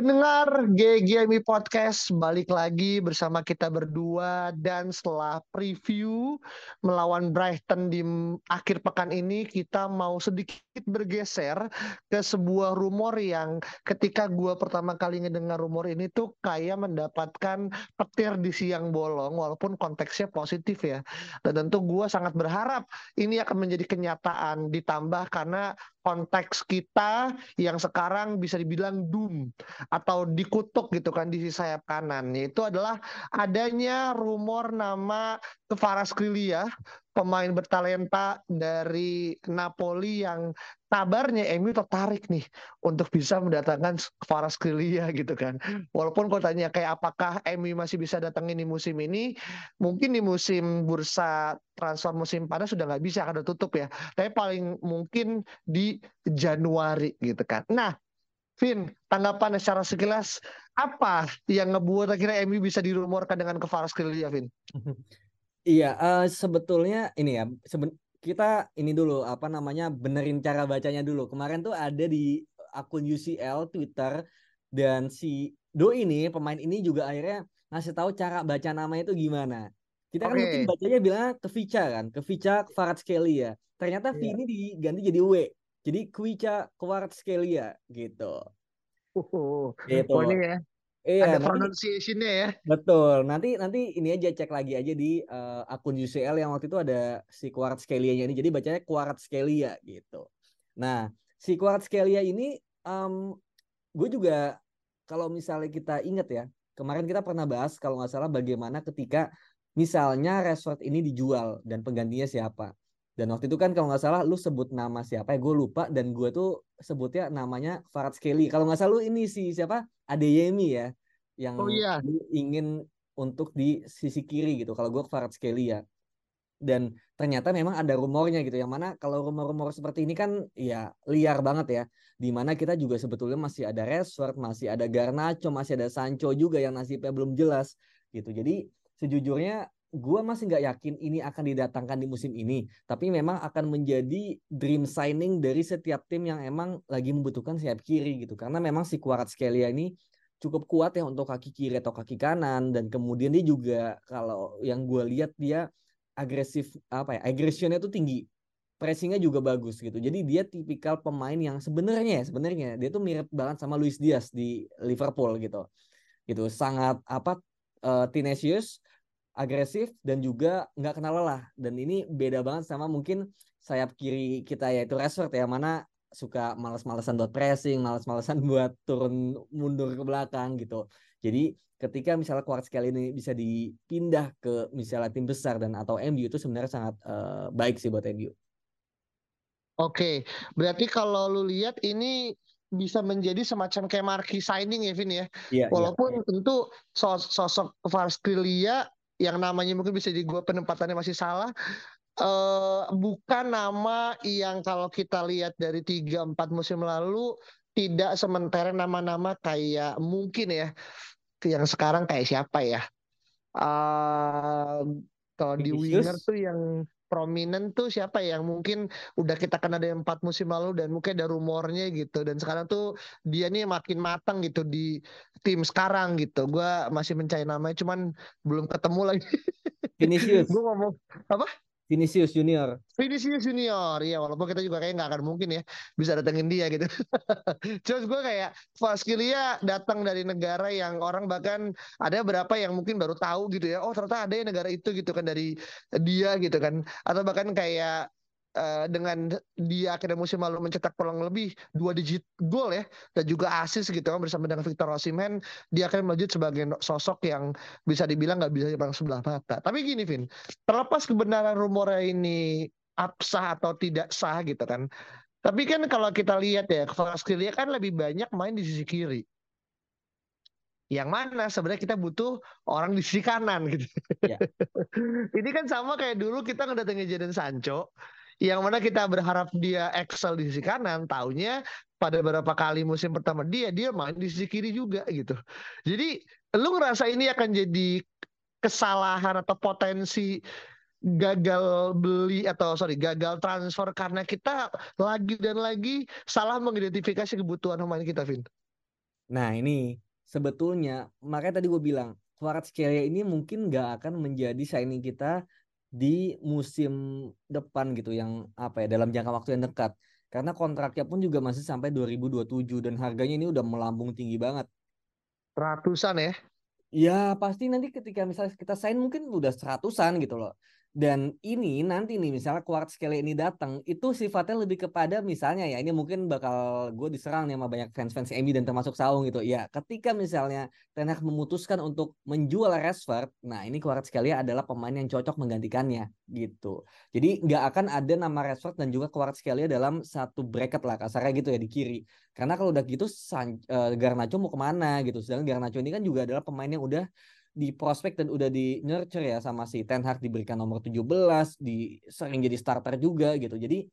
pendengar GGMI Podcast, balik lagi bersama kita berdua dan setelah preview melawan Brighton di akhir pekan ini kita mau sedikit bergeser ke sebuah rumor yang ketika gua pertama kali ngedengar rumor ini tuh kayak mendapatkan petir di siang bolong walaupun konteksnya positif ya. Dan tentu gua sangat berharap ini akan menjadi kenyataan ditambah karena konteks kita yang sekarang bisa dibilang doom atau dikutuk gitu kan di sisi sayap kanan yaitu adalah adanya rumor nama Kvaratskhelia pemain bertalenta dari Napoli yang kabarnya MU tertarik nih untuk bisa mendatangkan Kvaratskhelia gitu kan. Walaupun kalau tanya kayak apakah MU masih bisa datangin di musim ini mungkin di musim bursa transfer musim panas sudah nggak bisa akan tutup ya. Tapi paling mungkin di Januari gitu kan. Nah Vin, tanggapan secara sekilas apa yang ngebuat akhirnya MU bisa dirumorkan dengan Kvaratskhelia, Vin? Iya, eh, sebetulnya ini ya, seben- kita ini dulu apa namanya benerin cara bacanya dulu. Kemarin tuh ada di akun UCL Twitter dan si Do ini pemain ini juga akhirnya ngasih tahu cara baca namanya itu gimana. Kita kan mungkin Oke. bacanya bilang Kvica kan, Kvica Kvaratskhelia. Ternyata V Iya. ini diganti jadi W. Jadi Kvica Kvaratskhelia gitu. Uh, Gitu. oh ini ya, Iya, ada nanti pronunciation-nya ya. Betul. Nanti nanti ini aja cek lagi aja di eh, akun UCL yang waktu itu ada si Kvaratskhelia-nya ini. Jadi bacanya Kvaratskhelia gitu. Nah, si Kvaratskhelia ini em, gue juga kalau misalnya kita ingat ya, kemarin kita pernah bahas kalau nggak salah bagaimana ketika misalnya resort ini dijual dan penggantinya siapa. Dan waktu itu kan kalau nggak salah lu sebut nama siapa ya, gue lupa dan gue tuh sebutnya namanya Kvaratskhelia. Kalau nggak salah lu ini si siapa? Adeyemi ya yang Oh iya. lu ingin untuk di sisi kiri gitu. Kalau gue Kvaratskhelia. Dan ternyata memang ada rumornya gitu. Yang mana kalau rumor-rumor seperti ini kan ya liar banget ya. Di mana kita juga sebetulnya masih ada Rashford, masih ada Garnacho, masih ada Sancho juga yang nasibnya belum jelas gitu. Jadi sejujurnya gue masih nggak yakin ini akan didatangkan di musim ini. Tapi memang akan menjadi dream signing dari setiap tim yang emang lagi membutuhkan sayap kiri gitu. Karena memang si Kvaratskhelia ini cukup kuat ya untuk kaki kiri atau kaki kanan dan kemudian dia juga kalau yang gue lihat dia agresif apa ya aggressionnya tuh tinggi pressingnya juga bagus gitu jadi dia tipikal pemain yang sebenarnya ya sebenarnya dia tuh mirip banget sama Luis Diaz di Liverpool gitu gitu sangat apa eh, tenacious agresif dan juga nggak kenal lelah dan ini beda banget sama mungkin sayap kiri kita yaitu Rashford ya mana suka malas-malasan buat pressing, malas-malasan buat turun mundur ke belakang gitu. Jadi ketika misalnya Kvaratskhelia ini bisa dipindah ke misalnya tim besar dan atau MU itu sebenarnya sangat eh, baik sih buat MU. Oke, berarti kalau lu lihat ini bisa menjadi semacam kayak marquee signing ya, Vin ya. Iya, Walaupun tentu sos- sosok Kvaratskhelia yang namanya mungkin bisa di gue penempatannya masih salah uh, bukan nama yang kalau kita lihat dari tiga empat musim lalu tidak sementara nama-nama kayak mungkin ya yang sekarang kayak siapa ya? Uh, kalau di winger tuh yang prominent tuh siapa ya? Yang mungkin udah kita kenal dari empat musim lalu dan mungkin ada rumornya gitu. Dan sekarang tuh dia nih makin matang gitu di tim sekarang gitu. Gue masih mencari namanya cuman belum ketemu lagi. Vinicius. Gue ngomong apa Vinicius Junior. Vinicius Junior, ya walaupun kita juga kayak nggak akan mungkin ya bisa datengin dia gitu. Terus gue kayak Vaskilia datang dari negara yang orang bahkan ada berapa yang mungkin baru tahu gitu ya. Oh ternyata ada yang negara itu gitu kan dari dia gitu kan. Atau bahkan kayak uh, dengan dia akhirnya musim lalu mencetak peluang lebih dua digit gol ya dan juga asis gitu kan bersama dengan Victor Osimhen dia akan melaju sebagai sosok yang bisa dibilang nggak bisa dipandang sebelah mata. Tapi gini Vin, terlepas kebenaran rumornya ini absah atau tidak sah gitu kan. Tapi kan kalau kita lihat ya, Kvaratskhelia kan lebih banyak main di sisi kiri. Yang mana sebenarnya kita butuh orang di sisi kanan gitu. Ya. ini kan sama kayak dulu kita ngedatengin Jadon Sancho yang mana kita berharap dia excel di sisi kanan, taunya pada beberapa kali musim pertama dia dia main di sisi kiri juga gitu. Jadi lu ngerasa ini akan jadi kesalahan atau potensi gagal beli atau sorry gagal transfer karena kita lagi dan lagi salah mengidentifikasi kebutuhan pemain kita, Vin. Nah ini sebetulnya makanya tadi gue bilang Kvaratskhelia ini mungkin nggak akan menjadi signing kita di musim depan gitu yang apa ya dalam jangka waktu yang dekat. Karena kontraknya pun juga masih sampai 2027 dan harganya ini udah melambung tinggi banget. Ratusan ya? Ya pasti nanti ketika misalnya kita sign mungkin udah seratusan gitu loh dan ini nanti nih misalnya Quartz Kelly ini datang itu sifatnya lebih kepada misalnya ya ini mungkin bakal gue diserang nih sama banyak fans-fans MU dan termasuk Saung gitu. Ya ketika misalnya Ten Hag memutuskan untuk menjual Rashford, nah ini Quartz Kelly adalah pemain yang cocok menggantikannya gitu. Jadi nggak akan ada nama Rashford dan juga Quartz Kelly dalam satu bracket lah kasarnya gitu ya di kiri. Karena kalau udah gitu San, uh, Garnacho mau ke mana gitu. Sedangkan Garnacho ini kan juga adalah pemain yang udah di prospek dan udah di nurture ya sama si Ten Hag diberikan nomor 17, di sering jadi starter juga gitu. Jadi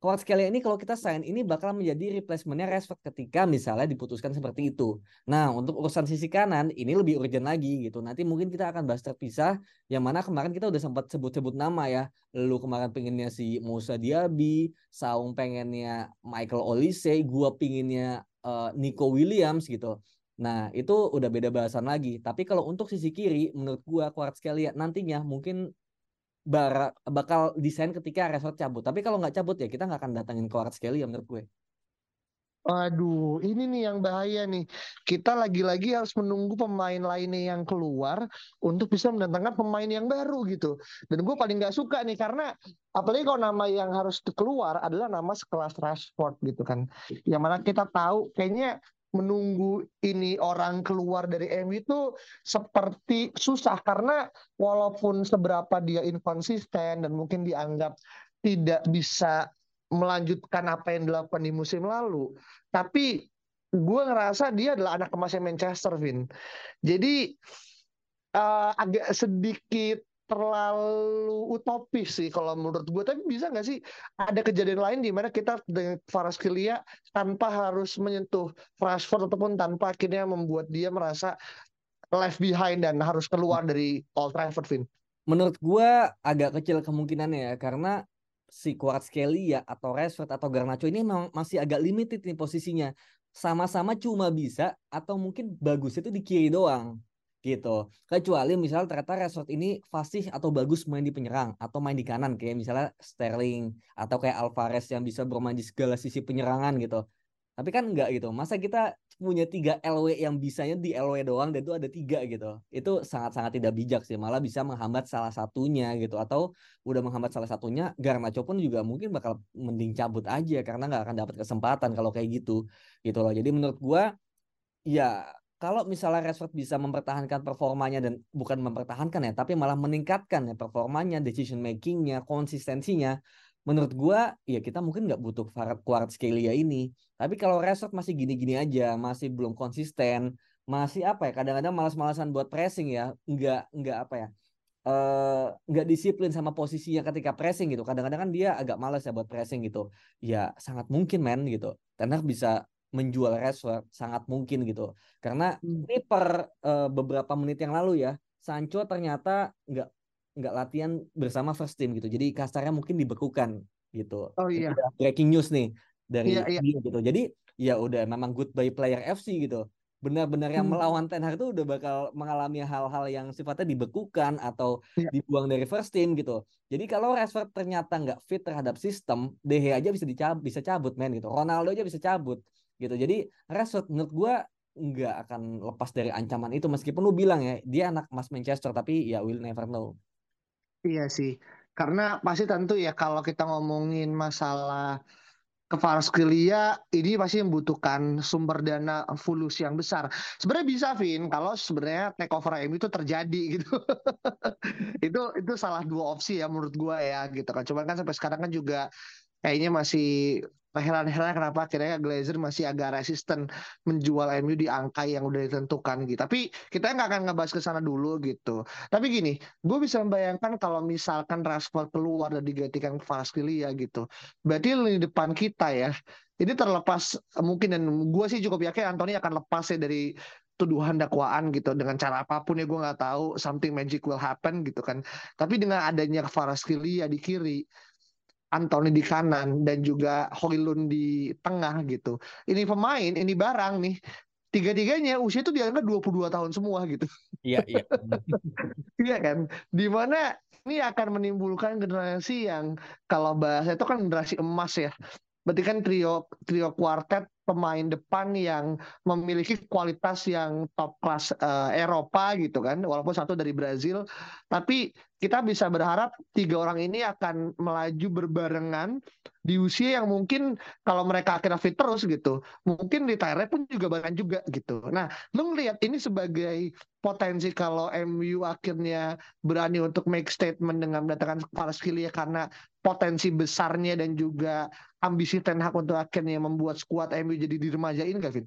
sekali ini kalau kita sign ini bakal menjadi replacementnya Rashford ketika misalnya diputuskan seperti itu. Nah untuk urusan sisi kanan ini lebih urgent lagi gitu. Nanti mungkin kita akan bahas terpisah. Yang mana kemarin kita udah sempat sebut-sebut nama ya. Lu kemarin pengennya si Musa Diaby, Saung pengennya Michael Olise, gua pengennya uh, Nico Williams gitu. Nah, itu udah beda bahasan lagi. Tapi kalau untuk sisi kiri, menurut gua Kvaratskhelia nantinya mungkin bara, bakal desain ketika Rashford cabut. Tapi kalau nggak cabut ya kita nggak akan datangin Kvaratskhelia menurut gue. Waduh, ini nih yang bahaya nih. Kita lagi-lagi harus menunggu pemain lainnya yang keluar untuk bisa mendatangkan pemain yang baru gitu. Dan gue paling nggak suka nih karena apalagi kalau nama yang harus keluar adalah nama sekelas Rashford gitu kan. Yang mana kita tahu kayaknya menunggu ini orang keluar dari MU itu seperti susah karena walaupun seberapa dia inkonsisten dan mungkin dianggap tidak bisa melanjutkan apa yang dilakukan di musim lalu, tapi gue ngerasa dia adalah anak emasnya Manchester, Vin. Jadi uh, agak sedikit terlalu utopis sih kalau menurut gue. Tapi bisa nggak sih ada kejadian lain di mana kita dengan Kilia tanpa harus menyentuh Rashford ataupun tanpa akhirnya membuat dia merasa left behind dan harus keluar dari Old Trafford, Vin? Menurut gue agak kecil kemungkinannya ya karena si Kvaratskhelia atau Rashford atau Garnacho ini memang masih agak limited nih posisinya. Sama-sama cuma bisa atau mungkin bagus itu di kiri doang gitu. Kecuali misal ternyata resort ini fasih atau bagus main di penyerang atau main di kanan kayak misalnya Sterling atau kayak Alvarez yang bisa bermain di segala sisi penyerangan gitu. Tapi kan enggak gitu. Masa kita punya tiga LW yang bisanya di LW doang dan itu ada tiga gitu. Itu sangat-sangat tidak bijak sih. Malah bisa menghambat salah satunya gitu. Atau udah menghambat salah satunya, Garnacho pun juga mungkin bakal mending cabut aja karena nggak akan dapat kesempatan kalau kayak gitu. Gitu loh. Jadi menurut gua ya kalau misalnya Rashford bisa mempertahankan performanya dan bukan mempertahankan ya, tapi malah meningkatkan ya performanya, decision makingnya, konsistensinya, menurut gua ya kita mungkin nggak butuh Kvaratskhelia ini. Tapi kalau Rashford masih gini-gini aja, masih belum konsisten, masih apa ya? Kadang-kadang malas-malasan buat pressing ya, nggak nggak apa ya? eh, nggak disiplin sama posisinya ketika pressing gitu. Kadang-kadang kan dia agak malas ya buat pressing gitu. Ya sangat mungkin men gitu. Hag bisa menjual Rashford sangat mungkin gitu. Karena Hmm. ini per eh, beberapa menit yang lalu ya, Sancho ternyata nggak nggak latihan bersama first team gitu. Jadi kasarnya mungkin dibekukan gitu. Oh iya. udah breaking news nih dari Iya, iya. Gitu. Jadi ya udah memang goodbye player FC gitu. Benar-benar yang Hmm. melawan Ten Hag itu udah bakal mengalami hal-hal yang sifatnya dibekukan atau Iya. dibuang dari first team gitu. Jadi kalau Rashford ternyata nggak fit terhadap sistem, Gea aja bisa dicabut, bisa cabut men gitu. Ronaldo aja bisa cabut gitu. Jadi Rashford menurut gua nggak akan lepas dari ancaman itu meskipun lu bilang ya dia anak emas Manchester tapi ya we'll never know. Iya sih. Karena pasti tentu ya kalau kita ngomongin masalah Kvaratskhelia ini pasti membutuhkan sumber dana fulus yang besar. Sebenarnya bisa, Vin, kalau sebenarnya takeover MU itu terjadi gitu. itu itu salah dua opsi ya menurut gua ya gitu kan. Cuman kan sampai sekarang kan juga kayaknya masih heran-heran kenapa akhirnya Glazer masih agak resisten menjual MU di angka yang udah ditentukan gitu. Tapi kita nggak akan ngebahas ke sana dulu gitu. Tapi gini, gue bisa membayangkan kalau misalkan Rashford keluar dan digantikan Kvaratskhelia gitu. Berarti lini depan kita ya, ini terlepas mungkin dan gue sih cukup yakin Anthony akan lepas ya dari tuduhan dakwaan gitu dengan cara apa pun ya gue nggak tahu something magic will happen gitu kan tapi dengan adanya Kvaratskhelia di kiri Anthony di kanan dan juga Hoylund di tengah gitu ini pemain ini barang nih tiga-tiganya usia itu dianggap 22 tahun semua gitu Iya, iya. Iya kan? Di mana ini akan menimbulkan generasi yang kalau bahasa itu kan generasi emas ya. Berarti kan trio trio kuartet pemain depan yang memiliki kualitas yang top kelas eh, Eropa gitu kan, walaupun satu dari Brazil. Tapi kita bisa berharap tiga orang ini akan melaju berbarengan di usia yang mungkin kalau mereka akhirnya fit terus gitu, mungkin retire pun juga bahkan juga gitu. Nah, lu ngelihat ini sebagai potensi kalau MU akhirnya berani untuk make statement dengan mendatangkan Kvaratskhelia karena potensi besarnya dan juga ambisi Ten Hag untuk akhirnya membuat skuad MU jadi diremajain gak, Vin?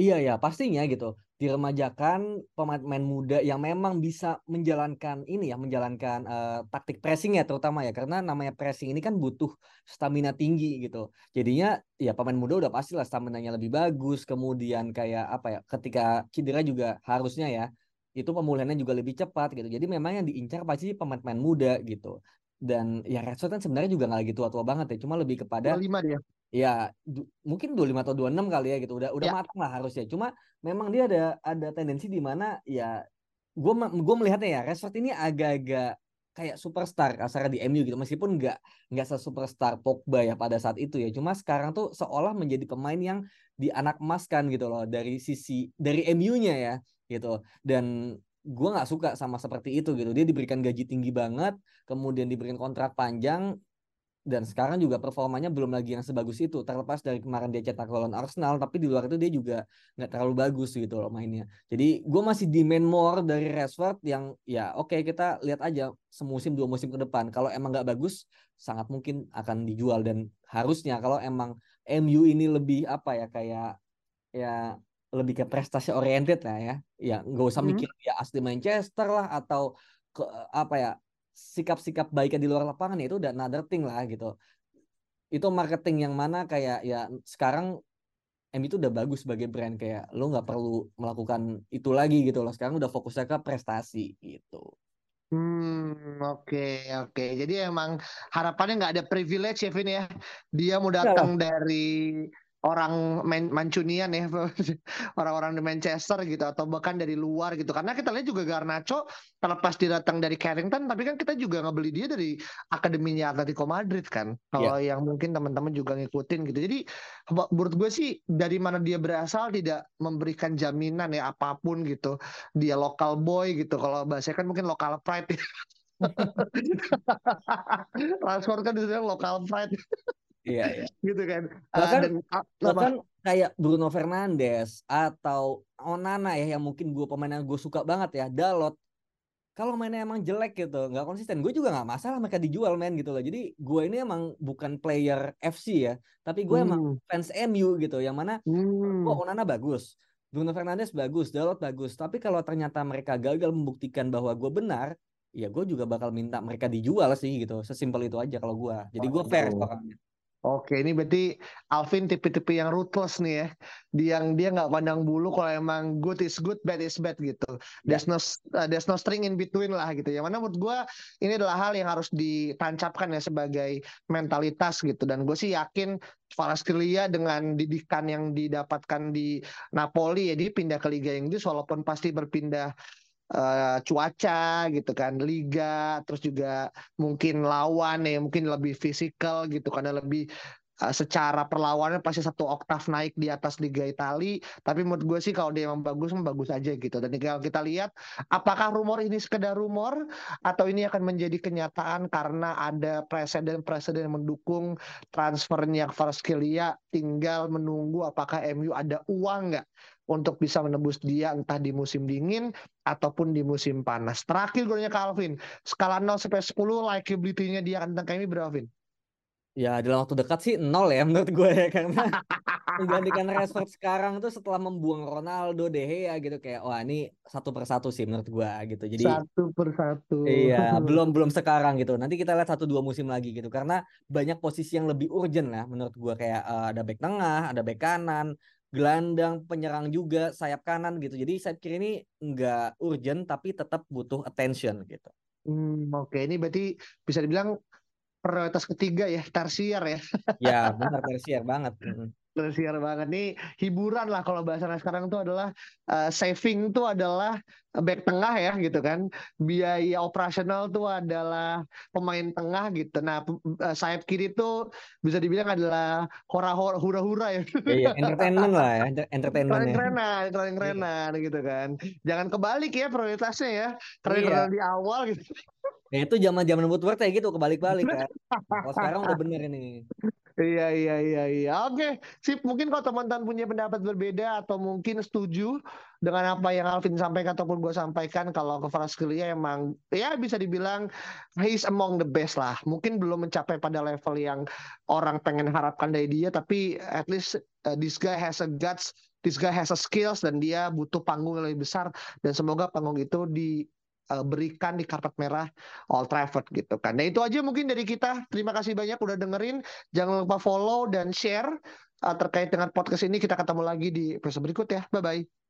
Iya ya pastinya gitu. Diremajakan pemain-pemain muda yang memang bisa menjalankan ini ya menjalankan eh, taktik pressing ya terutama ya. Karena namanya pressing ini kan butuh stamina tinggi gitu. Jadinya ya pemain muda udah pastilah stamina-nya lebih bagus. Kemudian kayak apa ya ketika cedera juga harusnya ya itu pemulihannya juga lebih cepat gitu. Jadi memang yang diincar pasti pemain-pemain muda gitu dan ya Rashford kan sebenarnya juga nggak lagi tua-tua banget ya cuma lebih kepada 25 dia. ya du- mungkin 25 atau 26 kali ya gitu udah udah Ya. matang lah harusnya cuma memang dia ada ada tendensi di mana ya gue gue melihatnya ya Rashford ini agak-agak kayak superstar kasarnya di MU gitu meskipun nggak nggak superstar Pogba ya pada saat itu ya cuma sekarang tuh seolah menjadi pemain yang dianak emaskan gitu loh dari sisi dari MU-nya ya gitu dan gue nggak suka sama seperti itu gitu. Dia diberikan gaji tinggi banget kemudian diberikan kontrak panjang dan sekarang juga performanya belum lagi yang sebagus itu. Terlepas dari kemarin dia cetak gol Arsenal tapi di luar itu dia juga nggak terlalu bagus gitu loh mainnya. Jadi gue masih demand more dari Rashford yang ya oke kita lihat aja semusim dua musim ke depan. Kalau emang nggak bagus sangat mungkin akan dijual. Dan harusnya kalau emang MU ini lebih apa ya kayak ya lebih ke prestasi oriented lah ya ya nggak usah Hmm. mikir ya asli Manchester lah atau ke apa ya sikap-sikap baiknya di luar lapangan ya itu udah another thing lah gitu. Itu marketing yang mana kayak ya sekarang MU itu udah bagus sebagai brand kayak lo nggak perlu melakukan itu lagi gitu loh. Sekarang udah fokusnya ke prestasi gitu. Hmm, oke, oke. Jadi emang harapannya nggak ada privilege ya, Vin ya. Dia mau datang dari orang Man Mancunian ya, orang-orang di Manchester gitu, atau bahkan dari luar gitu. Karena kita lihat juga Garnacho terlepas dia datang dari Carrington, tapi kan kita juga ngebeli dia dari akademinya Atletico Madrid kan. Kalau yang mungkin teman-teman juga ngikutin gitu. Jadi menurut gue sih dari mana dia berasal tidak memberikan jaminan ya apa pun gitu. Dia lokal boy gitu. Kalau bahasanya kan mungkin lokal pride. Rashford kan disebut lokal pride Iya, iya. gitu kan. Eh, Bahkan- dan ah? Bahkan kayak Bruno Fernandes atau Onana ya yang mungkin gue pemain yang gue suka banget ya, Dalot. Kalau mainnya emang jelek gitu, nggak konsisten, gue juga nggak masalah mereka dijual men gitu loh. Jadi gue ini emang bukan player FC ya, tapi gue emang Hmm, fans MU gitu. Yang mana hmm, Oh, Onana bagus. Bruno Fernandes bagus, Dalot bagus. Tapi kalau ternyata mereka gagal membuktikan bahwa gue benar, ya gue juga bakal minta mereka dijual sih gitu sesimpel itu aja kalau gue jadi gue fair orangnya Oke, ini berarti Alvin tipe-tipe yang ruthless nih ya. Dia yang dia nggak pandang bulu kalau emang good is good, bad is bad gitu. There's no uh, there's no string in between lah gitu. Yang mana menurut gue ini adalah hal yang harus ditancapkan ya sebagai mentalitas gitu. Dan gue sih yakin Kvaratskhelia dengan didikan yang didapatkan di Napoli ya dia pindah ke Liga Inggris walaupun pasti berpindah uh, cuaca gitu kan liga terus juga mungkin lawan ya mungkin lebih fisikal gitu karena lebih uh, secara perlawanan pasti satu oktav naik di atas Liga Italia. Tapi menurut gue sih kalau dia emang bagus bagus aja gitu. Dan kalau kita lihat apakah rumor ini sekedar rumor atau ini akan menjadi kenyataan karena ada presiden-presiden mendukung transfernya Kvaratskhelia. Tinggal menunggu apakah MU ada uang nggak untuk bisa menembus dia entah di musim dingin ataupun di musim panas. Terakhir gue nanya ke Alvin, skala 0 sampai 10 likability-nya dia akan tentang kami berapa, Alvin? Ya dalam waktu dekat sih nol ya menurut gue ya karena menggantikan Rashford sekarang tuh setelah membuang Ronaldo, De Gea gitu kayak wah ini satu persatu sih menurut gue gitu. Jadi satu persatu. Iya belum belum sekarang gitu. Nanti kita lihat satu dua musim lagi gitu karena banyak posisi yang lebih urgent lah menurut gue kayak uh, ada back tengah, ada back kanan, gelandang penyerang juga sayap kanan gitu. Jadi sayap kiri ini nggak urgent tapi tetap butuh attention gitu. Hmm, oke okay. ini berarti bisa dibilang prioritas ketiga ya, tersier ya. Ya, benar tersier banget. Tersiar banget. Nih hiburan lah kalau bahasa sekarang tuh adalah uh, saving tuh adalah back tengah ya gitu kan. Biaya operasional tuh adalah pemain tengah gitu. Nah uh, sayap kiri tuh bisa dibilang adalah hora hura hura ya. Iya entertainment lah ya entertainment keren kerenan keren kerenan iya. gitu kan. Jangan kebalik ya prioritasnya ya. Keren iya. di awal gitu Ya itu zaman zaman Woodward ya gitu kebalik-balik kan. Kalau sekarang udah bener ini. Iya iya iya iya. Oke, sip. Mungkin kalau teman-teman punya pendapat berbeda atau mungkin setuju dengan apa yang Alvin sampaikan ataupun gue sampaikan, kalau ke Kvaratskhelia emang ya bisa dibilang he's among the best lah. Mungkin belum mencapai pada level yang orang pengen harapkan dari dia, tapi at least uh, this guy has a guts, this guy has a skills dan dia butuh panggung yang lebih besar dan semoga panggung itu di uh, berikan di karpet merah Old Trafford gitu kan. Nah itu aja mungkin dari kita. Terima kasih banyak udah dengerin. Jangan lupa follow dan share uh, terkait dengan podcast ini. Kita ketemu lagi di episode berikut ya. Bye bye.